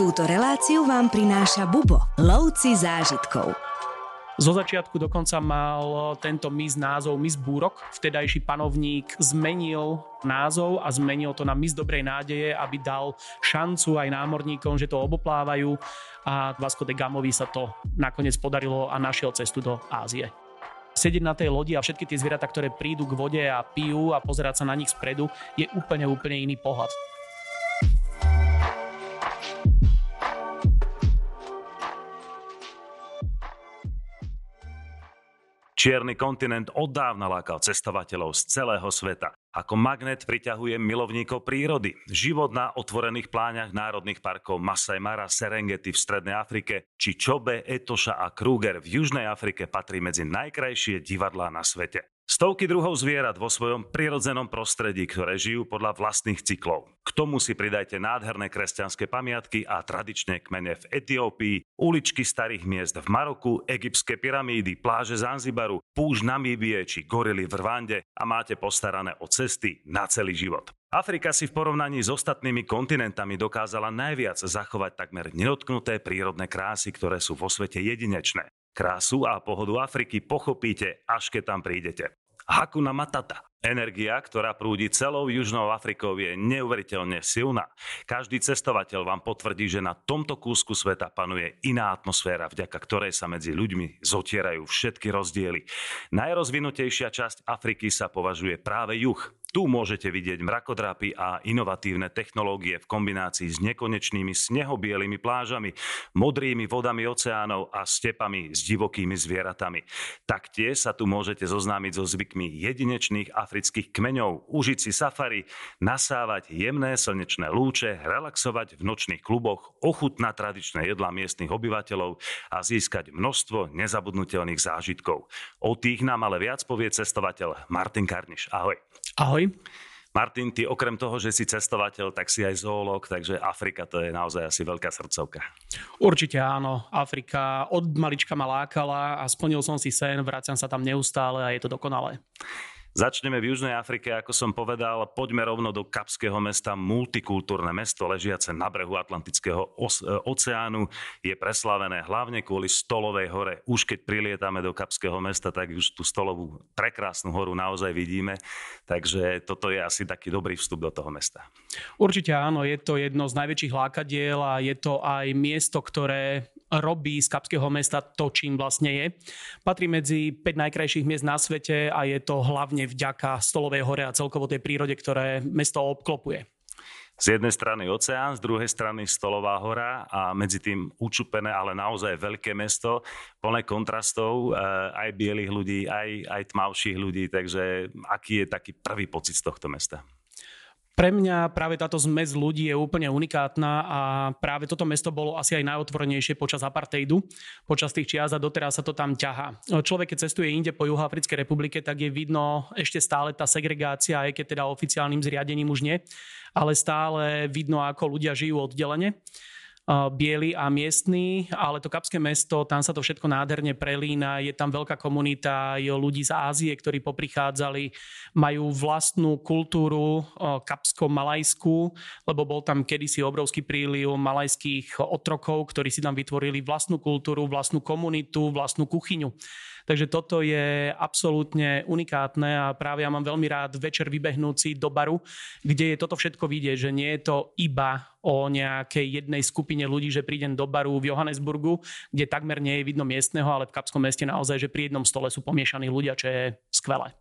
Túto reláciu vám prináša Bubo, lovci zážitkov. Zo začiatku dokonca mal tento mis názov Mis Búrok. Vtedajší panovník zmenil názov a zmenil to na Mis Dobrej nádeje, aby dal šancu aj námorníkom, že to oboplávajú a Vasco de Gamovi sa to nakoniec podarilo a našiel cestu do Ázie sedieť na tej lodi a všetky tie zvieratá, ktoré prídu k vode a pijú a pozerať sa na nich spredu, je úplne, úplne iný pohľad. Čierny kontinent od dávna lákal cestovateľov z celého sveta. Ako magnet priťahuje milovníkov prírody. Život na otvorených pláňach národných parkov Masai Mara, Serengeti v Strednej Afrike či Čobe, Etoša a Kruger v Južnej Afrike patrí medzi najkrajšie divadlá na svete. Stovky druhov zvierat vo svojom prirodzenom prostredí, ktoré žijú podľa vlastných cyklov. K tomu si pridajte nádherné kresťanské pamiatky a tradičné kmene v Etiópii, uličky starých miest v Maroku, egyptské pyramídy, pláže Zanzibaru, púž Namíbie či gorily v Rwande a máte postarané o cesty na celý život. Afrika si v porovnaní s ostatnými kontinentami dokázala najviac zachovať takmer nedotknuté prírodné krásy, ktoré sú vo svete jedinečné. Krásu a pohodu Afriky pochopíte, až keď tam prídete. Hakuna Matata. Energia, ktorá prúdi celou Južnou Afrikou, je neuveriteľne silná. Každý cestovateľ vám potvrdí, že na tomto kúsku sveta panuje iná atmosféra, vďaka ktorej sa medzi ľuďmi zotierajú všetky rozdiely. Najrozvinutejšia časť Afriky sa považuje práve juh. Tu môžete vidieť mrakodrapy a inovatívne technológie v kombinácii s nekonečnými snehobielými plážami, modrými vodami oceánov a stepami s divokými zvieratami. Taktiež sa tu môžete zoznámiť so zvykmi jedinečných afrických kmeňov, užiť si safari, nasávať jemné slnečné lúče, relaxovať v nočných kluboch, ochutnať tradičné jedlá miestnych obyvateľov a získať množstvo nezabudnutelných zážitkov. O tých nám ale viac povie cestovateľ Martin Karniš. Ahoj. Ahoj. Martin, ty okrem toho, že si cestovateľ, tak si aj zoológ, takže Afrika to je naozaj asi veľká srdcovka. Určite áno. Afrika od malička ma lákala a splnil som si sen, vraciam sa tam neustále a je to dokonalé. Začneme v Južnej Afrike, ako som povedal, poďme rovno do Kapského mesta, multikultúrne mesto ležiace na brehu Atlantického e, oceánu. Je preslavené hlavne kvôli Stolovej hore. Už keď prilietame do Kapského mesta, tak už tú Stolovú prekrásnu horu naozaj vidíme. Takže toto je asi taký dobrý vstup do toho mesta. Určite áno, je to jedno z najväčších lákadiel a je to aj miesto, ktoré robí z Kapského mesta to, čím vlastne je. Patrí medzi 5 najkrajších miest na svete a je to hlavne vďaka Stolovej hore a celkovo tej prírode, ktoré mesto obklopuje. Z jednej strany oceán, z druhej strany Stolová hora a medzi tým učupené, ale naozaj veľké mesto, plné kontrastov, eh, aj bielých ľudí, aj, aj tmavších ľudí. Takže aký je taký prvý pocit z tohto mesta? Pre mňa práve táto zmes ľudí je úplne unikátna a práve toto mesto bolo asi aj najotvorenejšie počas apartheidu, počas tých čias a doteraz sa to tam ťahá. Človek, keď cestuje inde po Juhoafrickej republike, tak je vidno ešte stále tá segregácia, aj keď teda oficiálnym zriadením už nie, ale stále vidno, ako ľudia žijú oddelene biely a miestny, ale to Kapské mesto, tam sa to všetko nádherne prelína, je tam veľká komunita je ľudí z Ázie, ktorí poprichádzali, majú vlastnú kultúru kapsko-malajskú, lebo bol tam kedysi obrovský príliv malajských otrokov, ktorí si tam vytvorili vlastnú kultúru, vlastnú komunitu, vlastnú kuchyňu. Takže toto je absolútne unikátne a práve ja mám veľmi rád večer vybehnúci do baru, kde je toto všetko vidieť, že nie je to iba o nejakej jednej skupine ľudí, že prídem do baru v Johannesburgu, kde takmer nie je vidno miestneho, ale v Kapskom meste naozaj, že pri jednom stole sú pomiešaní ľudia, čo je skvelé.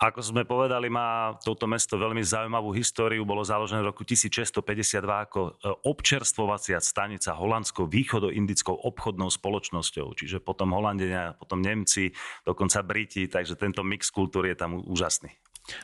Ako sme povedali, má toto mesto veľmi zaujímavú históriu. Bolo založené v roku 1652 ako e, občerstvovacia stanica holandskou východo-indickou obchodnou spoločnosťou. Čiže potom Holandenia, potom Nemci, dokonca Briti, takže tento mix kultúry je tam úžasný.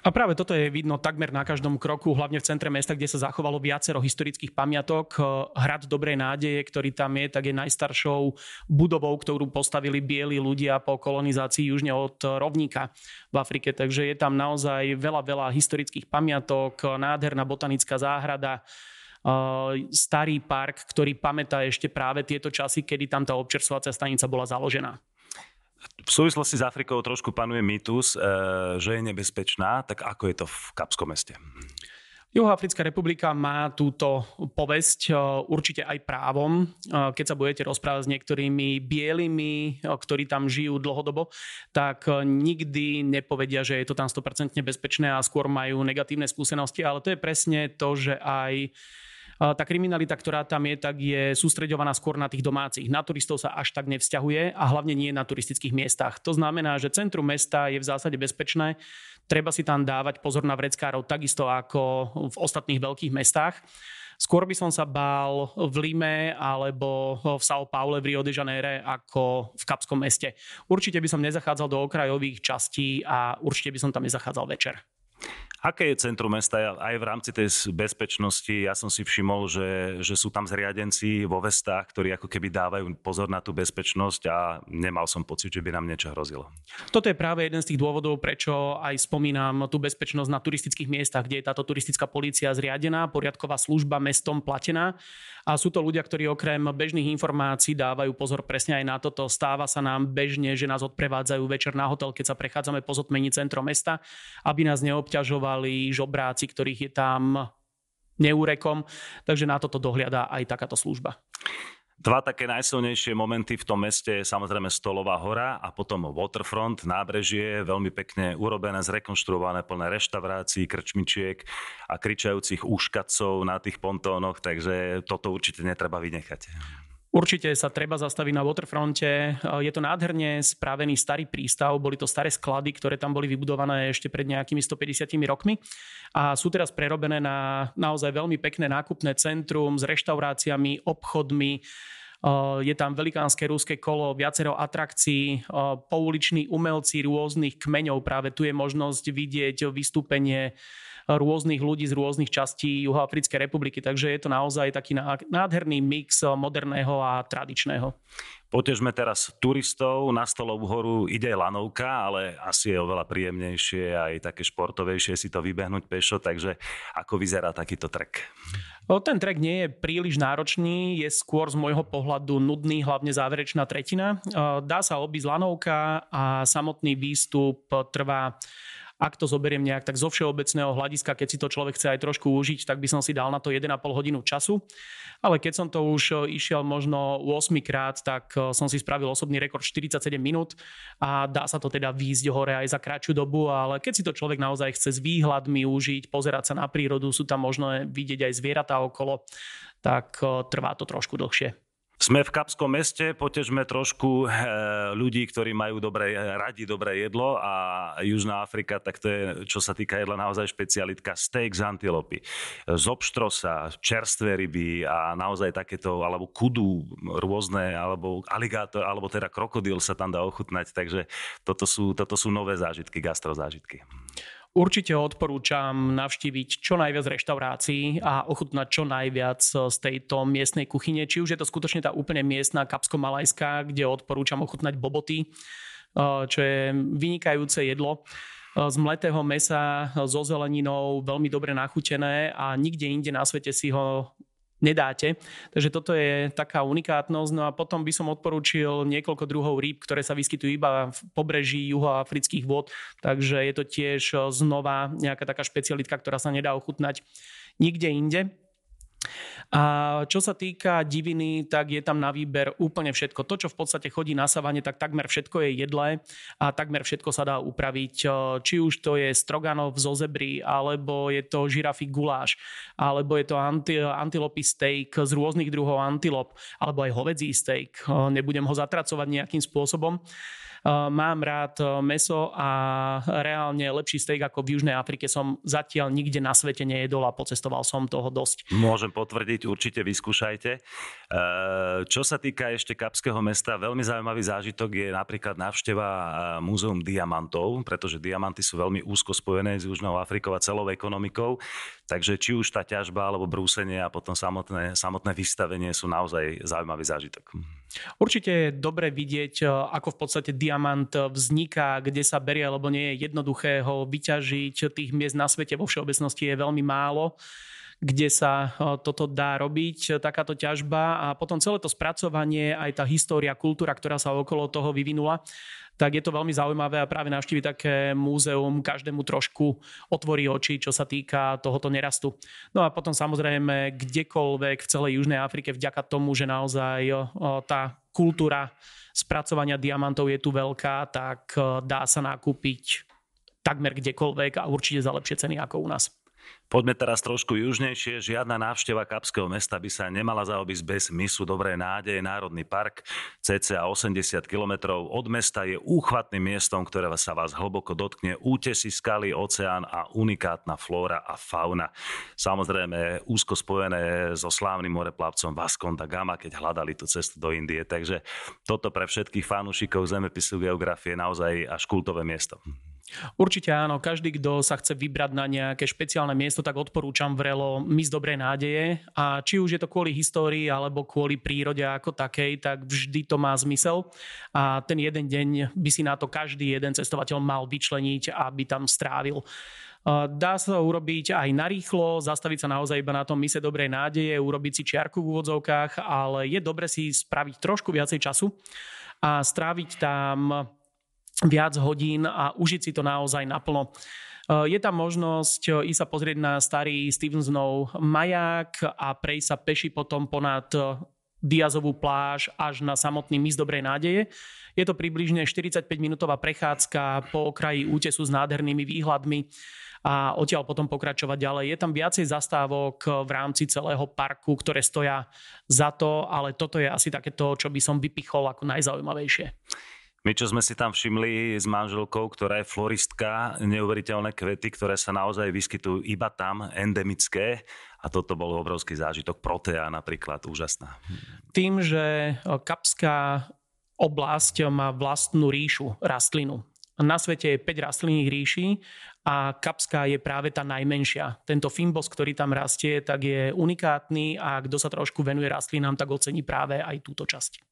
A práve toto je vidno takmer na každom kroku, hlavne v centre mesta, kde sa zachovalo viacero historických pamiatok. Hrad Dobrej nádeje, ktorý tam je, tak je najstaršou budovou, ktorú postavili bieli ľudia po kolonizácii južne od rovníka v Afrike. Takže je tam naozaj veľa, veľa historických pamiatok, nádherná botanická záhrada, starý park, ktorý pamätá ešte práve tieto časy, kedy tam tá občerstvovacia stanica bola založená. V súvislosti s Afrikou trošku panuje mýtus, eh, že je nebezpečná, tak ako je to v Kapskom meste? Juhoafrická republika má túto povesť určite aj právom. Keď sa budete rozprávať s niektorými bielými, ktorí tam žijú dlhodobo, tak nikdy nepovedia, že je to tam 100% bezpečné a skôr majú negatívne skúsenosti, ale to je presne to, že aj tá kriminalita, ktorá tam je, tak je sústreďovaná skôr na tých domácich. Na turistov sa až tak nevzťahuje a hlavne nie na turistických miestach. To znamená, že centrum mesta je v zásade bezpečné. Treba si tam dávať pozor na vreckárov takisto ako v ostatných veľkých mestách. Skôr by som sa bál v Lime alebo v São Paulo, v Rio de Janeiro ako v Kapskom meste. Určite by som nezachádzal do okrajových častí a určite by som tam nezachádzal večer. Aké je centrum mesta aj v rámci tej bezpečnosti? Ja som si všimol, že, že sú tam zriadenci vo vestách, ktorí ako keby dávajú pozor na tú bezpečnosť a nemal som pocit, že by nám niečo hrozilo. Toto je práve jeden z tých dôvodov, prečo aj spomínam tú bezpečnosť na turistických miestach, kde je táto turistická polícia zriadená, poriadková služba mestom platená a sú to ľudia, ktorí okrem bežných informácií dávajú pozor presne aj na toto. Stáva sa nám bežne, že nás odprevádzajú večer na hotel, keď sa prechádzame po zotmení centrom mesta, aby nás neobťažovali žobráci, ktorých je tam neúrekom. Takže na toto dohliada aj takáto služba. Dva také najsilnejšie momenty v tom meste je samozrejme Stolová hora a potom Waterfront, nábrežie, veľmi pekne urobené, zrekonštruované, plné reštaurácií, krčmičiek a kričajúcich úškacov na tých pontónoch, takže toto určite netreba vynechať. Určite sa treba zastaviť na waterfronte. Je to nádherne spravený starý prístav, boli to staré sklady, ktoré tam boli vybudované ešte pred nejakými 150 rokmi a sú teraz prerobené na naozaj veľmi pekné nákupné centrum s reštauráciami, obchodmi, je tam velikánske rúske kolo, viacero atrakcií, pouliční umelci rôznych kmeňov. Práve tu je možnosť vidieť vystúpenie rôznych ľudí z rôznych častí Juhoafrickej republiky. Takže je to naozaj taký nádherný mix moderného a tradičného. Potežme teraz turistov, na Stolovú horu ide lanovka, ale asi je oveľa príjemnejšie aj také športovejšie si to vybehnúť pešo, takže ako vyzerá takýto trek? Ten trek nie je príliš náročný, je skôr z môjho pohľadu nudný, hlavne záverečná tretina. Dá sa obísť lanovka a samotný výstup trvá ak to zoberiem nejak tak zo všeobecného hľadiska, keď si to človek chce aj trošku užiť, tak by som si dal na to 1,5 hodinu času. Ale keď som to už e, išiel možno 8 krát, tak e, som si spravil osobný rekord 47 minút a dá sa to teda výjsť hore aj za kratšiu dobu, ale keď si to človek naozaj chce s výhľadmi užiť, pozerať sa na prírodu, sú tam možno vidieť aj zvieratá okolo, tak e, trvá to trošku dlhšie. Sme v Kapskom meste, potežme trošku eh, ľudí, ktorí majú dobré, radi dobré jedlo a Južná Afrika, tak to je, čo sa týka jedla, naozaj špecialitka steak z antilopy, z obštrosa, čerstvé ryby a naozaj takéto, alebo kudu rôzne, alebo aligátor, alebo teda krokodil sa tam dá ochutnať, takže toto sú, toto sú nové zážitky, gastrozážitky. Určite odporúčam navštíviť čo najviac reštaurácií a ochutnať čo najviac z tejto miestnej kuchyne. Či už je to skutočne tá úplne miestna kapsko-malajská, kde odporúčam ochutnať boboty, eh, čo je vynikajúce jedlo eh, z mletého mesa so zeleninou, veľmi dobre nachutené a nikde inde na svete si ho nedáte. Takže toto je taká unikátnosť. No a potom by som odporúčil niekoľko druhov rýb, ktoré sa vyskytujú iba v pobreží juhoafrických vod. Takže je to tiež znova nejaká taká špecialitka, ktorá sa nedá ochutnať nikde inde. A čo sa týka diviny, tak je tam na výber úplne všetko. To, čo v podstate chodí na savane, tak takmer všetko je jedlé a takmer všetko sa dá upraviť. Či už to je stroganov zo zebry, alebo je to žirafy guláš, alebo je to anti, antilopy steak z rôznych druhov antilop, alebo aj hovedzí steak. Nebudem ho zatracovať nejakým spôsobom. Mám rád meso a reálne lepší steak ako v Južnej Afrike som zatiaľ nikde na svete nejedol a pocestoval som toho dosť. Môžem potvrdiť, určite vyskúšajte. Čo sa týka ešte Kapského mesta, veľmi zaujímavý zážitok je napríklad návšteva Múzeum diamantov, pretože diamanty sú veľmi úzko spojené s Južnou Afrikou a celou ekonomikou. Takže či už tá ťažba alebo brúsenie a potom samotné, samotné vystavenie sú naozaj zaujímavý zážitok. Určite je dobre vidieť, ako v podstate diamant diamant vzniká, kde sa berie, lebo nie je jednoduché ho vyťažiť. Tých miest na svete vo všeobecnosti je veľmi málo kde sa toto dá robiť, takáto ťažba a potom celé to spracovanie, aj tá história, kultúra, ktorá sa okolo toho vyvinula, tak je to veľmi zaujímavé a práve navštíviť také múzeum každému trošku otvorí oči, čo sa týka tohoto nerastu. No a potom samozrejme kdekoľvek v celej Južnej Afrike vďaka tomu, že naozaj tá kultúra spracovania diamantov je tu veľká, tak dá sa nakúpiť takmer kdekoľvek a určite za lepšie ceny ako u nás. Poďme teraz trošku južnejšie. Žiadna návšteva Kapského mesta by sa nemala zaobísť bez misu Dobré nádeje. Národný park cca 80 km od mesta je úchvatným miestom, ktoré sa vás hlboko dotkne. Útesy, skaly, oceán a unikátna flóra a fauna. Samozrejme úzko spojené so slávnym moreplavcom Vascom da Gama, keď hľadali tú cestu do Indie. Takže toto pre všetkých fanúšikov zemepisu geografie je naozaj až kultové miesto. Určite áno, každý, kto sa chce vybrať na nejaké špeciálne miesto, tak odporúčam vrelo Mys dobrej nádeje a či už je to kvôli histórii alebo kvôli prírode ako takej, tak vždy to má zmysel a ten jeden deň by si na to každý jeden cestovateľ mal vyčleniť, aby tam strávil. Dá sa urobiť aj narýchlo, zastaviť sa naozaj iba na tom mise dobrej nádeje, urobiť si čiarku v úvodzovkách, ale je dobre si spraviť trošku viacej času a stráviť tam viac hodín a užiť si to naozaj naplno. Eh, je tam možnosť eh, ísť sa pozrieť na starý Stevensonov maják a prejsť sa peši potom ponad eh, Diazovú pláž až na samotný mis Dobrej nádeje. Je to približne 45-minútová prechádzka po okraji útesu s nádhernými výhľadmi a odtiaľ potom pokračovať ďalej. Je tam viacej zastávok v rámci celého parku, ktoré stoja za to, ale toto je asi takéto, čo by som vypichol ako najzaujímavejšie. My, čo sme si tam všimli s manželkou, ktorá je floristka, neuveriteľné kvety, ktoré sa naozaj vyskytujú iba tam, endemické. A toto bol obrovský zážitok. Protea napríklad, úžasná. Tým, že Kapská oblasť má vlastnú ríšu, rastlinu. Na svete je 5 rastlinných ríší a Kapská je práve tá najmenšia. Tento fimbos, ktorý tam rastie, tak je unikátny a kto sa trošku venuje rastlinám, tak ocení práve aj túto časť.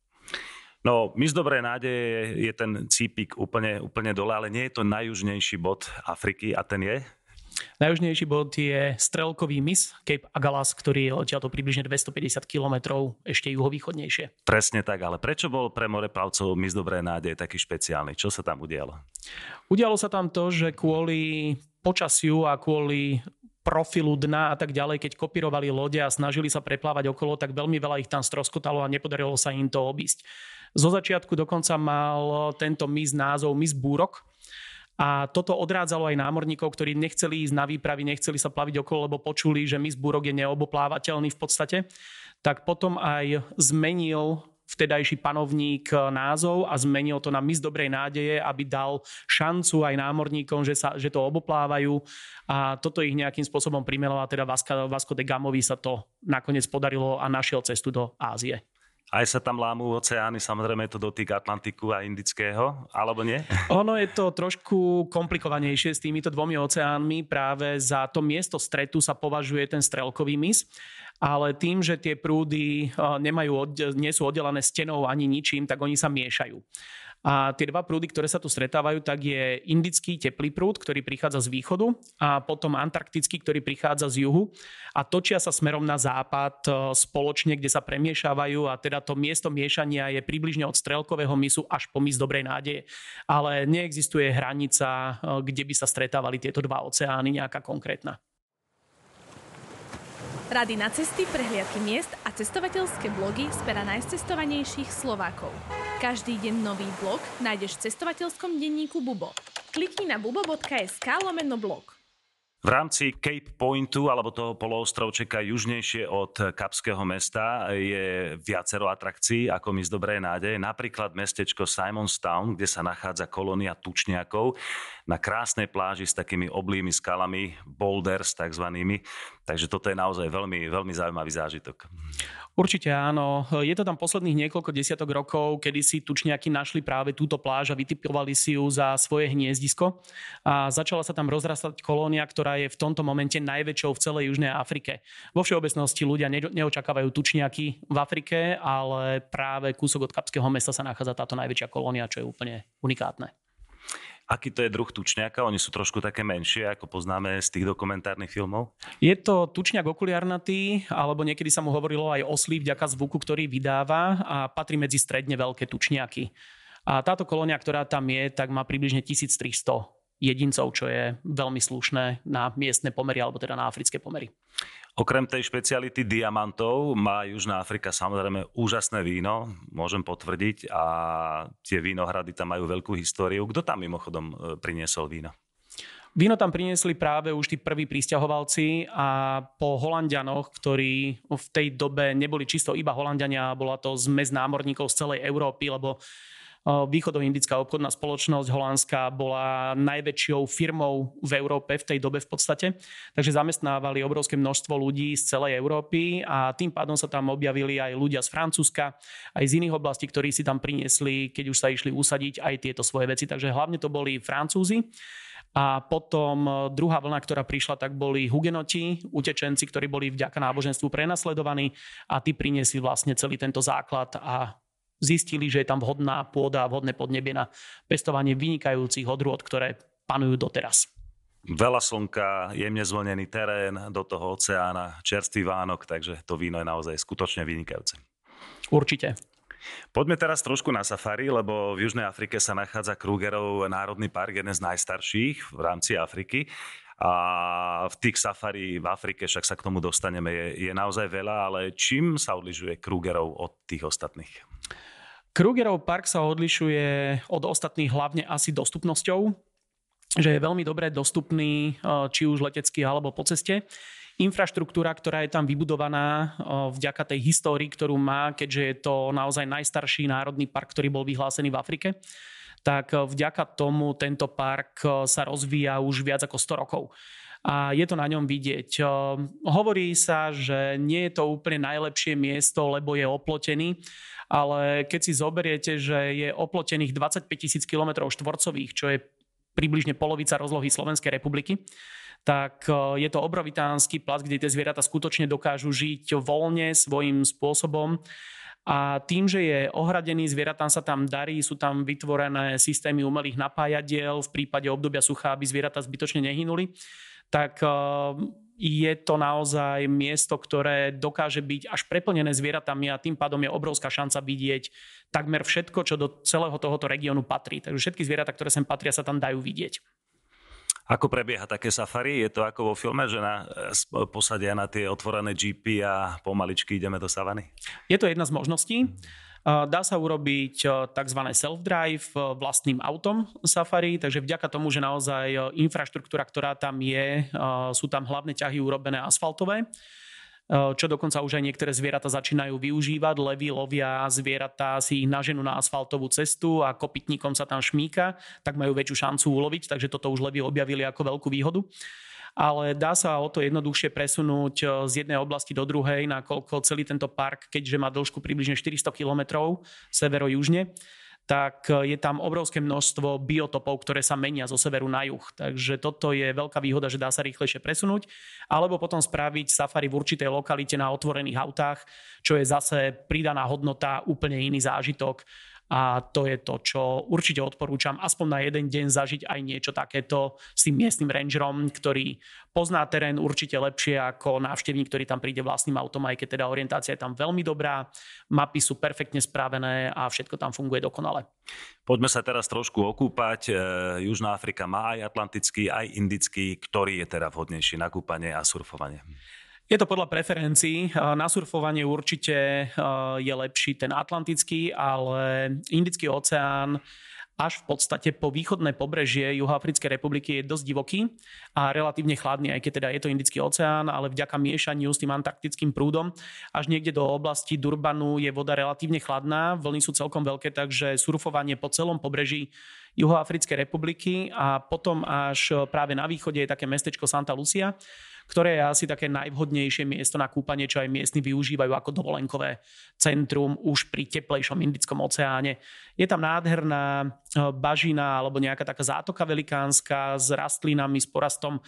No, my z dobrej nádeje je ten cípik úplne, úplne dole, ale nie je to najjužnejší bod Afriky a ten je? Najjužnejší bod je strelkový mis Cape Agalas, ktorý je odtiaľto približne 250 km ešte juhovýchodnejšie. Presne tak, ale prečo bol pre moreplavcov mis dobrej nádeje taký špeciálny? Čo sa tam udialo? Udialo sa tam to, že kvôli počasiu a kvôli profilu dna a tak ďalej, keď kopírovali lode a snažili sa preplávať okolo, tak veľmi veľa ich tam stroskotalo a nepodarilo sa im to obísť. Zo začiatku dokonca mal tento mis názov mis Búrok, a toto odrádzalo aj námorníkov, ktorí nechceli ísť na výpravy, nechceli sa plaviť okolo, lebo počuli, že mis Búrok je neoboplávateľný v podstate. Tak potom aj zmenil vtedajší panovník názov a zmenil to na mis dobrej nádeje, aby dal šancu aj námorníkom, že, sa, že to oboplávajú a toto ich nejakým spôsobom primelo a teda Vasco de Gamovi sa to nakoniec podarilo a našiel cestu do Ázie. Aj sa tam lámú oceány, samozrejme je to dotyk Atlantiku a Indického, alebo nie? Ono je to trošku komplikovanejšie s týmito dvomi oceánmi. Práve za to miesto stretu sa považuje ten strelkový mis ale tým, že tie prúdy nemajú, nie sú oddelené stenou ani ničím, tak oni sa miešajú. A tie dva prúdy, ktoré sa tu stretávajú, tak je indický teplý prúd, ktorý prichádza z východu a potom antarktický, ktorý prichádza z juhu a točia sa smerom na západ e, spoločne, kde sa premiešavajú a teda to miesto miešania je približne od Strelkového misu až po mis Dobrej nádeje. Ale neexistuje hranica, e, kde by sa stretávali tieto dva oceány nejaká konkrétna. Rady na cesty, prehliadky miest a cestovateľské blogy z pera najcestovanejších Slovákov. Každý deň nový blog nájdeš v cestovateľskom denníku Bubo. Klikni na bubo.sk lomeno blog. V rámci Cape Pointu, alebo toho poloostrovčeka južnejšie od Kapského mesta, je viacero atrakcií, ako mi z dobrej nádeje. Napríklad mestečko Simonstown, kde sa nachádza kolónia tučniakov na krásnej pláži s takými oblými skalami, boulders takzvanými. Takže toto je naozaj veľmi, veľmi zaujímavý zážitok. Určite áno. Je to tam posledných niekoľko desiatok rokov, kedy si tučniaky našli práve túto pláž a vytipovali si ju za svoje hniezdisko. A začala sa tam rozrastať kolónia, ktorá je v tomto momente najväčšou v celej Južnej Afrike. Vo všeobecnosti ľudia neočakávajú tučniaky v Afrike, ale práve kúsok od Kapského mesta sa nachádza táto najväčšia kolónia, čo je úplne unikátne. Aký to je druh tučňaka? Oni sú trošku také menšie, ako poznáme z tých dokumentárnych filmov? Je to tučňak okuliarnatý, alebo niekedy sa mu hovorilo aj oslí vďaka zvuku, ktorý vydáva a patrí medzi stredne veľké tučňaky. A táto kolónia, ktorá tam je, tak má približne 1300 jedincov, čo je veľmi slušné na miestne pomery, alebo teda na africké pomery. Okrem tej špeciality diamantov má Južná Afrika samozrejme úžasné víno, môžem potvrdiť, a tie vínohrady tam majú veľkú históriu. Kto tam mimochodom e, priniesol víno? Víno tam priniesli práve už tí prví pristahovalci a po Holandianoch, ktorí v tej dobe neboli čisto iba Holandiania, bola to zmes námorníkov z celej Európy, lebo Východoindická obchodná spoločnosť Holandska bola najväčšou firmou v Európe v tej dobe v podstate, takže zamestnávali obrovské množstvo ľudí z celej Európy a tým pádom sa tam objavili aj ľudia z Francúzska, aj z iných oblastí, ktorí si tam priniesli, keď už sa išli usadiť aj tieto svoje veci. Takže hlavne to boli Francúzi. A potom druhá vlna, ktorá prišla, tak boli hugenoti, utečenci, ktorí boli vďaka náboženstvu prenasledovaní a tí priniesli vlastne celý tento základ a zistili, že je tam vhodná pôda a vhodné podnebie na pestovanie vynikajúcich odrôd, ktoré panujú doteraz. Veľa slnka, jemne zvlnený terén, do toho oceána, čerstvý Vánok, takže to víno je naozaj skutočne vynikajúce. Určite. Poďme teraz trošku na safari, lebo v Južnej Afrike sa nachádza Krugerov národný park, jeden z najstarších v rámci Afriky. A v tých safari v Afrike, však sa k tomu dostaneme, je, je naozaj veľa, ale čím sa odlišuje Krugerov od tých ostatných? Krugerov park sa odlišuje od ostatných hlavne asi dostupnosťou, že je veľmi dobre dostupný eh, či už letecky alebo po ceste. Infraštruktúra, ktorá je tam vybudovaná eh, vďaka tej histórii, ktorú má, keďže je to naozaj najstarší národný park, ktorý bol vyhlásený v Afrike, tak eh, vďaka tomu tento park sa rozvíja už viac ako 100 rokov a je to na ňom vidieť. Hovorí sa, že nie je to úplne najlepšie miesto, lebo je oplotený, ale keď si zoberiete, že je oplotených 25 tisíc km štvorcových, čo je približne polovica rozlohy Slovenskej republiky, tak je to obrovitánsky plac, kde tie zvieratá skutočne dokážu žiť voľne svojím spôsobom. A tým, že je ohradený, zvieratám sa tam darí, sú tam vytvorené systémy umelých napájadiel v prípade obdobia sucha, aby zvieratá zbytočne nehynuli tak eh, je to naozaj miesto, ktoré dokáže byť až preplnené zvieratami a tým pádom je obrovská šanca vidieť takmer všetko, čo do celého tohoto regiónu patrí. Takže všetky zvieratá, ktoré sem patria, sa tam dajú vidieť. Ako prebieha také safari? Je to ako vo filme, že na, eh, posadia na tie otvorené jeepy a pomaličky ideme do savany? Je to jedna z možností. Dá sa urobiť tzv. self-drive vlastným autom Safari, takže vďaka tomu, že naozaj infraštruktúra, ktorá tam je, sú tam hlavné ťahy urobené asfaltové, čo dokonca už aj niektoré zvieratá začínajú využívať. Levy lovia zvieratá, si ich naženú na asfaltovú cestu a kopytníkom sa tam šmíka, tak majú väčšiu šancu uloviť, takže toto už levy objavili ako veľkú výhodu ale dá sa o to jednoduchšie presunúť eh, z jednej oblasti do druhej, nakoľko celý tento park, keďže má dĺžku približne 400 km severo-južne, tak eh, je tam obrovské množstvo biotopov, ktoré sa menia zo severu na juh. Takže toto je veľká výhoda, že dá sa rýchlejšie presunúť. Alebo potom spraviť safari v určitej lokalite na otvorených autách, čo je zase pridaná hodnota, úplne iný zážitok a to je to, čo určite odporúčam aspoň na jeden deň zažiť aj niečo takéto s tým miestnym rangerom, ktorý pozná terén určite lepšie ako návštevník, ktorý tam príde vlastným autom, aj keď teda orientácia je tam veľmi dobrá, mapy sú perfektne spravené a všetko tam funguje dokonale. Poďme sa teraz trošku okúpať. E, Južná Afrika má aj atlantický, aj indický. Ktorý je teda vhodnejší na kúpanie a surfovanie? Je to podľa preferencií. Na surfovanie určite je lepší ten Atlantický, ale Indický oceán až v podstate po východné pobrežie Juhoafrickej republiky je dosť divoký a relatívne chladný, aj keď teda je to Indický oceán, ale vďaka miešaniu s tým antarktickým prúdom až niekde do oblasti Durbanu je voda relatívne chladná, vlny sú celkom veľké, takže surfovanie po celom pobreží Juhoafrickej republiky a potom až práve na východe je také mestečko Santa Lucia, ktoré je asi také najvhodnejšie miesto na kúpanie, čo aj miestni využívajú ako dovolenkové centrum už pri teplejšom Indickom oceáne. Je tam nádherná e, bažina alebo nejaká taká zátoka velikánska s rastlinami, s porastom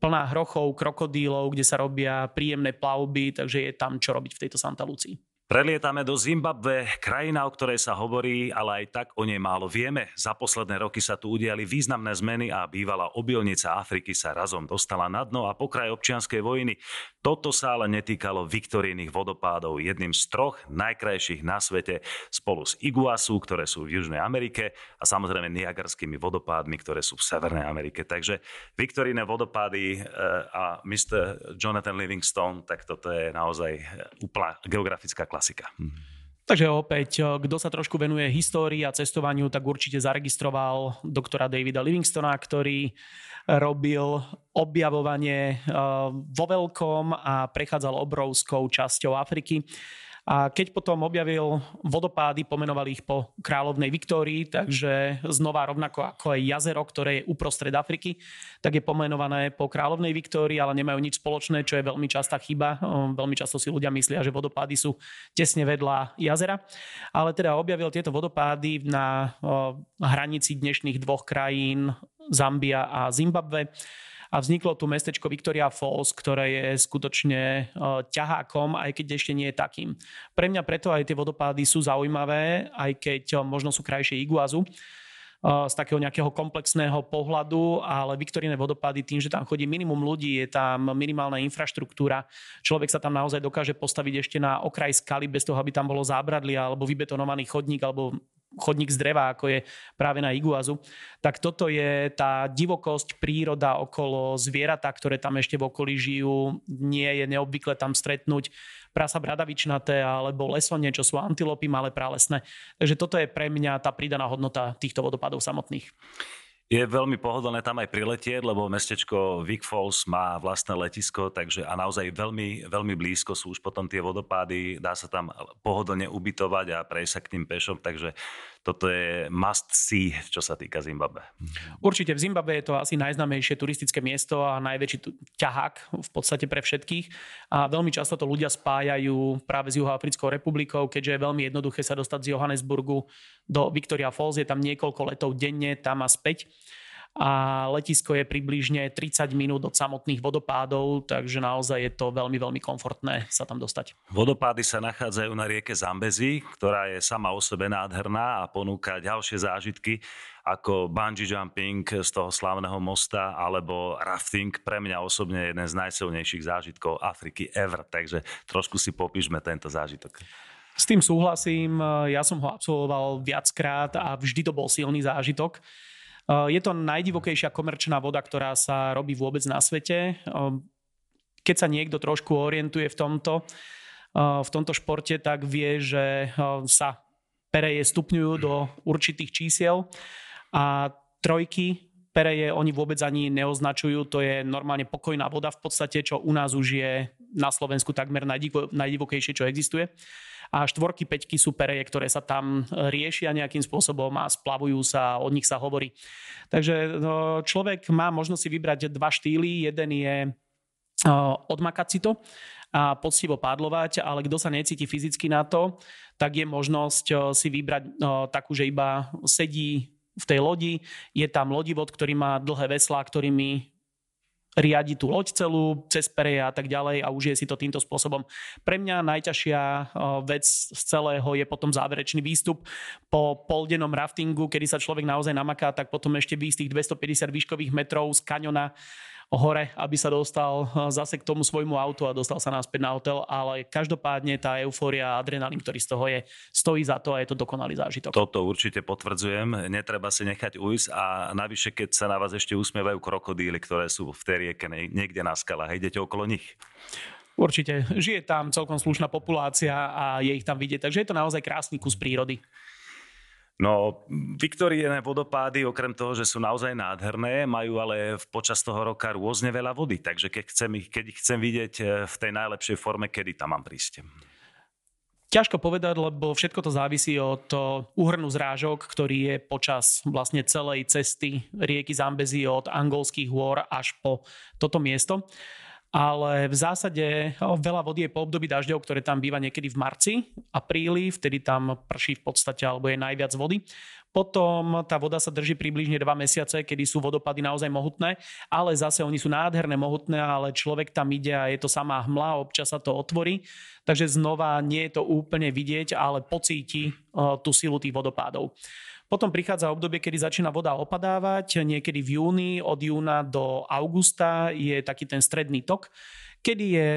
plná hrochov, krokodílov, kde sa robia príjemné plavby, takže je tam čo robiť v tejto Santa Lucii. Prelietame do Zimbabwe, krajina, o ktorej sa hovorí, ale aj tak o nej málo vieme. Za posledné roky sa tu udiali významné zmeny a bývalá obilnica Afriky sa razom dostala na dno a pokraj občianskej vojny. Toto sa ale netýkalo Viktorínych vodopádov, jedným z troch najkrajších na svete spolu s Iguasu, ktoré sú v Južnej Amerike a samozrejme Niagarskými vodopádmi, ktoré sú v Severnej Amerike. Takže Viktoríne vodopády eh, a Mr. Jonathan Livingstone, tak toto je naozaj úplná geografická klasa klasika. Takže opäť, eh, kto sa trošku venuje histórii a cestovaniu, tak určite zaregistroval doktora Davida Livingstona, ktorý robil objavovanie eh, vo veľkom a prechádzal obrovskou časťou Afriky. A keď potom objavil vodopády, pomenoval ich po kráľovnej Viktórii, takže znova rovnako ako aj jazero, ktoré je uprostred Afriky, tak je pomenované po kráľovnej Viktórii, ale nemajú nič spoločné, čo je veľmi častá chyba. Veľmi často si ľudia myslia, že vodopády sú tesne vedľa jazera. Ale teda objavil tieto vodopády na hranici dnešných dvoch krajín Zambia a Zimbabwe a vzniklo tu mestečko Victoria Falls, ktoré je skutočne e, ťahákom, aj keď ešte nie je takým. Pre mňa preto aj tie vodopády sú zaujímavé, aj keď e, možno sú krajšie Iguazu e, z takého nejakého komplexného pohľadu, ale Viktoríne vodopády tým, že tam chodí minimum ľudí, je tam minimálna infraštruktúra, človek sa tam naozaj dokáže postaviť ešte na okraj skaly bez toho, aby tam bolo zábradlie alebo vybetonovaný chodník alebo chodník z dreva, ako je práve na Iguazu, tak toto je tá divokosť, príroda okolo zvieratá, ktoré tam ešte v okolí žijú. Nie je neobvykle tam stretnúť prasa bradavičnaté alebo lesone, čo sú antilopy malé pralesné. Takže toto je pre mňa tá pridaná hodnota týchto vodopadov samotných. Je veľmi pohodlné tam aj priletieť, lebo mestečko Vic Falls má vlastné letisko, takže a naozaj veľmi, veľmi blízko sú už potom tie vodopády, dá sa tam pohodlne ubytovať a prejsť sa k tým pešom, takže toto je must see, čo sa týka Zimbabwe. Určite v Zimbabwe je to asi najznamejšie turistické miesto a najväčší ťahák v podstate pre všetkých. A veľmi často to ľudia spájajú práve s Juhoafrickou republikou, keďže je veľmi jednoduché sa dostať z Johannesburgu do Victoria Falls. Je tam niekoľko letov denne, tam a späť a letisko je približne 30 minút od samotných vodopádov, takže naozaj je to veľmi, veľmi komfortné sa tam dostať. Vodopády sa nachádzajú na rieke Zambezi, ktorá je sama o sebe nádherná a ponúka ďalšie zážitky ako bungee jumping z toho slavného mosta alebo rafting. Pre mňa osobne jeden z najsilnejších zážitkov Afriky ever, takže trošku si popíšme tento zážitok. S tým súhlasím, ja som ho absolvoval viackrát a vždy to bol silný zážitok. Eh, je to najdivokejšia komerčná voda, ktorá sa robí vôbec na svete. Eh, keď sa niekto trošku orientuje v tomto, eh, v tomto športe, tak vie, že sa pereje stupňujú do určitých čísiel a trojky pereje oni vôbec ani neoznačujú, to je normálne pokojná voda v podstate, čo u nás už je na Slovensku takmer najdivokejšie, čo existuje a štvorky, peťky sú pereje, ktoré sa tam riešia nejakým spôsobom a splavujú sa, od nich sa hovorí. Takže no, človek má možnosť si vybrať dva štýly. Jeden je odmakať si to a poctivo pádlovať, ale kto sa necíti fyzicky na to, tak je možnosť si vybrať takú, že iba sedí v tej lodi, je tam lodivod, ktorý má dlhé veslá, ktorými riadi tú loď celú, cez pereje a tak ďalej a užije si to týmto spôsobom. Pre mňa najťažšia vec z celého je potom záverečný výstup. Po poldenom raftingu, kedy sa človek naozaj namaká, tak potom ešte výjsť tých 250 výškových metrov z kaňona hore, aby sa dostal eh, zase k tomu svojmu autu a dostal sa náspäť na hotel, ale každopádne tá eufória a adrenalín, ktorý z toho je, stojí za to a je to dokonalý zážitok. Toto určite potvrdzujem, netreba si nechať ujsť a navyše, keď sa na vás ešte usmievajú krokodíly, ktoré sú v tej rieke niekde na skalách, idete okolo nich. Určite. Žije tam celkom slušná populácia a je ich tam vidieť, takže je to naozaj krásny kus prírody. No, Viktoríne vodopády, okrem toho, že sú naozaj nádherné, majú ale počas toho roka rôzne veľa vody, takže keď, chcem ich, keď ich chcem vidieť eh, v tej najlepšej forme, kedy tam mám prísť? Ťažko povedať, lebo všetko to závisí od úhrnu zrážok, ktorý je počas vlastne celej cesty rieky Zambezi od angolských hôr až po toto miesto ale v zásade veľa vody je po období dažďov, ktoré tam býva niekedy v marci, apríli, vtedy tam prší v podstate alebo je najviac vody. Potom tá voda sa drží približne 2 mesiace, kedy sú vodopady naozaj mohutné, ale zase oni sú nádherné, mohutné, ale človek tam ide a je to samá hmla, občas sa to otvorí. Takže znova nie je to úplne vidieť, ale pocíti tú silu tých vodopádov. Potom prichádza obdobie, kedy začína voda opadávať, niekedy v júni, od júna do augusta je taký ten stredný tok, kedy je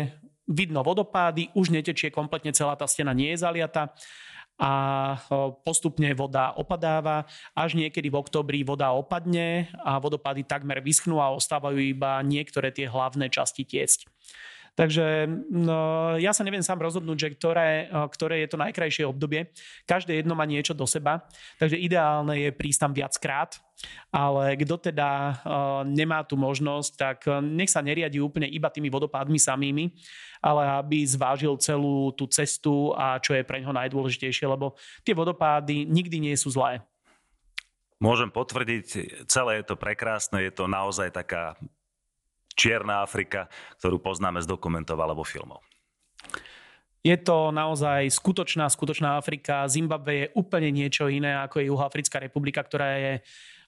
vidno vodopády, už netečie kompletne celá tá stena, nie je zaliata a postupne voda opadáva, až niekedy v oktobri voda opadne a vodopády takmer vyschnú a ostávajú iba niektoré tie hlavné časti tiecť. Takže no, ja sa neviem sám rozhodnúť, že ktoré, ktoré je to najkrajšie obdobie. Každé jedno má niečo do seba, takže ideálne je prísť tam viackrát, ale kto teda uh, nemá tú možnosť, tak nech sa neriadi úplne iba tými vodopádmi samými, ale aby zvážil celú tú cestu a čo je pre ňoho najdôležitejšie, lebo tie vodopády nikdy nie sú zlé. Môžem potvrdiť, celé je to prekrásne, je to naozaj taká Čierna Afrika, ktorú poznáme z dokumentov alebo filmov. Je to naozaj skutočná, skutočná Afrika. Zimbabwe je úplne niečo iné ako je Juhoafrická republika, ktorá je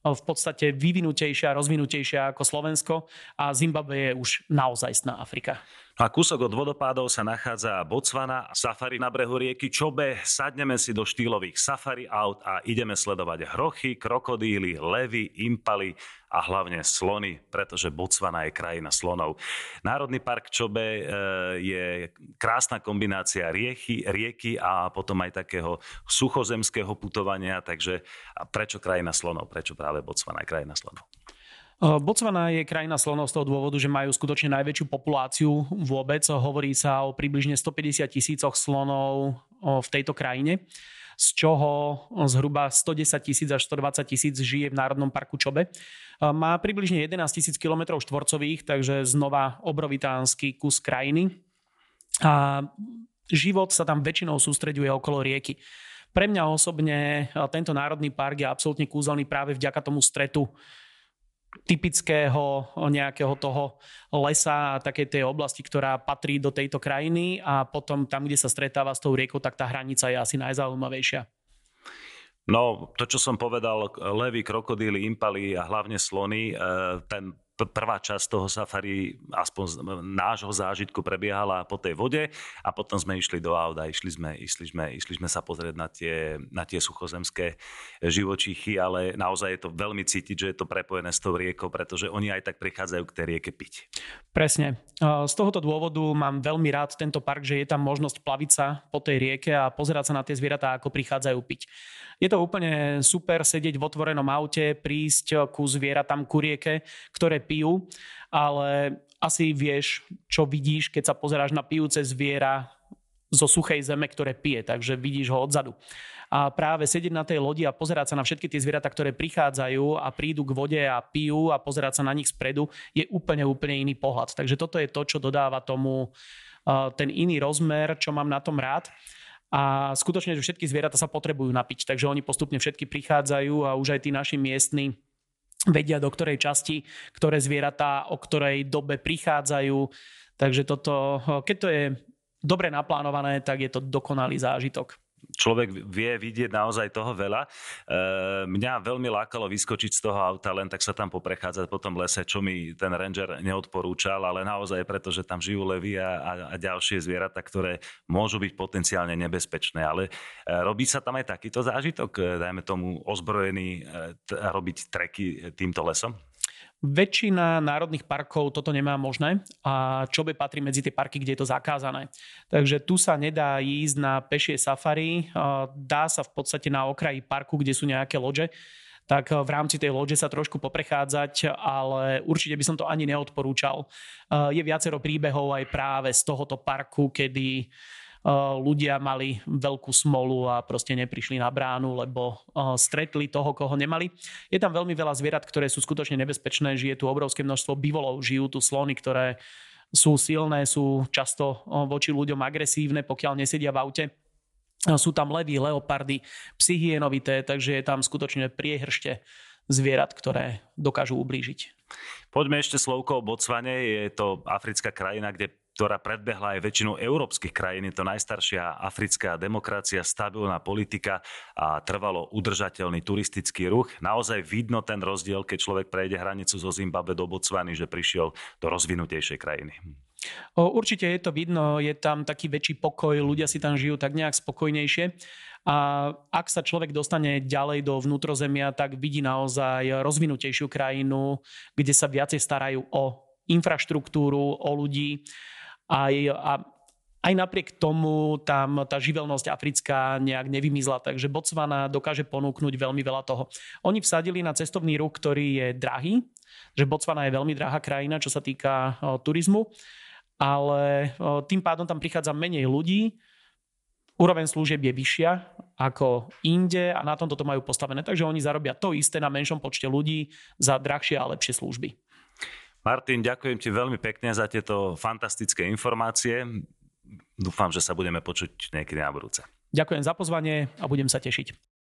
v podstate vyvinutejšia, rozvinutejšia ako Slovensko a Zimbabwe je už naozajstná Afrika. A kúsok od vodopádov sa nachádza Botswana, safari na brehu rieky Čobe. Sadneme si do štýlových safari aut a ideme sledovať hrochy, krokodíly, levy, impaly a hlavne slony, pretože Botswana je krajina slonov. Národný park Čobe e, je krásna kombinácia rieky, rieky a potom aj takého suchozemského putovania, takže a prečo krajina slonov? Prečo práve Botswana je krajina slonov? Botswana je krajina slonov z toho dôvodu, že majú skutočne najväčšiu populáciu vôbec. Hovorí sa o približne 150 tisícoch slonov v tejto krajine z čoho zhruba 110 tisíc až 120 tisíc žije v Národnom parku Čobe. Má približne 11 tisíc km štvorcových, takže znova obrovitánsky kus krajiny. A život sa tam väčšinou sústreďuje okolo rieky. Pre mňa osobne tento národný park je absolútne kúzelný práve vďaka tomu stretu typického nejakého toho lesa a takej tej oblasti, ktorá patrí do tejto krajiny a potom tam, kde sa stretáva s tou riekou, tak tá hranica je asi najzaujímavejšia. No, to, čo som povedal, levy, krokodíly, impaly a hlavne slony, e, ten prvá časť toho safari, aspoň z nášho zážitku, prebiehala po tej vode a potom sme išli do auta, išli sme, išli sme, išli sme sa pozrieť na tie, na tie suchozemské živočíchy, ale naozaj je to veľmi cítiť, že je to prepojené s tou riekou, pretože oni aj tak prichádzajú k tej rieke piť. Presne. Z tohoto dôvodu mám veľmi rád tento park, že je tam možnosť plaviť sa po tej rieke a pozerať sa na tie zvieratá, ako prichádzajú piť. Je to úplne super sedieť v otvorenom aute, prísť ku zvieratám, ku rieke, ktoré pijú, ale asi vieš, čo vidíš, keď sa pozeráš na pijúce zviera zo suchej zeme, ktoré pije, takže vidíš ho odzadu. A práve sedieť na tej lodi a pozerať sa na všetky tie zvieratá, ktoré prichádzajú a prídu k vode a pijú a pozerať sa na nich spredu, je úplne, úplne iný pohľad. Takže toto je to, čo dodáva tomu ten iný rozmer, čo mám na tom rád. A skutočne, že všetky zvieratá sa potrebujú napiť, takže oni postupne všetky prichádzajú a už aj tí naši miestni vedia, do ktorej časti, ktoré zvieratá, o ktorej dobe prichádzajú. Takže toto, keď to je dobre naplánované, tak je to dokonalý zážitok človek vie vidieť naozaj toho veľa. E, mňa veľmi lákalo vyskočiť z toho auta, len tak sa tam poprechádzať po tom lese, čo mi ten ranger neodporúčal, ale naozaj preto, že tam žijú levy a, a, a ďalšie zvieratá, ktoré môžu byť potenciálne nebezpečné. Ale e, robí sa tam aj takýto zážitok, e, dajme tomu ozbrojený, robiť treky týmto lesom? Väčšina národných parkov toto nemá možné a čo by patrí medzi tie parky, kde je to zakázané. Takže tu sa nedá ísť na pešie safari, dá sa v podstate na okraji parku, kde sú nejaké lože, tak v rámci tej lože sa trošku poprechádzať, ale určite by som to ani neodporúčal. Je viacero príbehov aj práve z tohoto parku, kedy ľudia mali veľkú smolu a proste neprišli na bránu, lebo stretli toho, koho nemali. Je tam veľmi veľa zvierat, ktoré sú skutočne nebezpečné, žije tu obrovské množstvo bivolov, žijú tu slony, ktoré sú silné, sú často voči ľuďom agresívne, pokiaľ nesedia v aute. Sú tam levy, leopardy, psy takže je tam skutočne priehršte zvierat, ktoré dokážu ublížiť. Poďme ešte slovko o Botsvane. Je to africká krajina, kde ktorá predbehla aj väčšinu európskych krajín. Je to najstaršia africká demokracia, stabilná politika a trvalo udržateľný turistický ruch. Naozaj vidno ten rozdiel, keď človek prejde hranicu zo Zimbabwe do Botswany, že prišiel do rozvinutejšej krajiny. Určite je to vidno, je tam taký väčší pokoj, ľudia si tam žijú tak nejak spokojnejšie. A ak sa človek dostane ďalej do vnútrozemia, tak vidí naozaj rozvinutejšiu krajinu, kde sa viacej starajú o infraštruktúru, o ľudí. Aj, a aj napriek tomu tam tá živelnosť africká nejak nevymizla, takže Botswana dokáže ponúknuť veľmi veľa toho. Oni vsadili na cestovný ruch, ktorý je drahý, že Botswana je veľmi drahá krajina, čo sa týka o, turizmu, ale o, tým pádom tam prichádza menej ľudí, úroveň služieb je vyššia ako inde a na tomto to majú postavené. Takže oni zarobia to isté na menšom počte ľudí za drahšie a lepšie služby. Martin, ďakujem ti veľmi pekne za tieto fantastické informácie. Dúfam, že sa budeme počuť niekedy na budúce. Ďakujem za pozvanie a budem sa tešiť.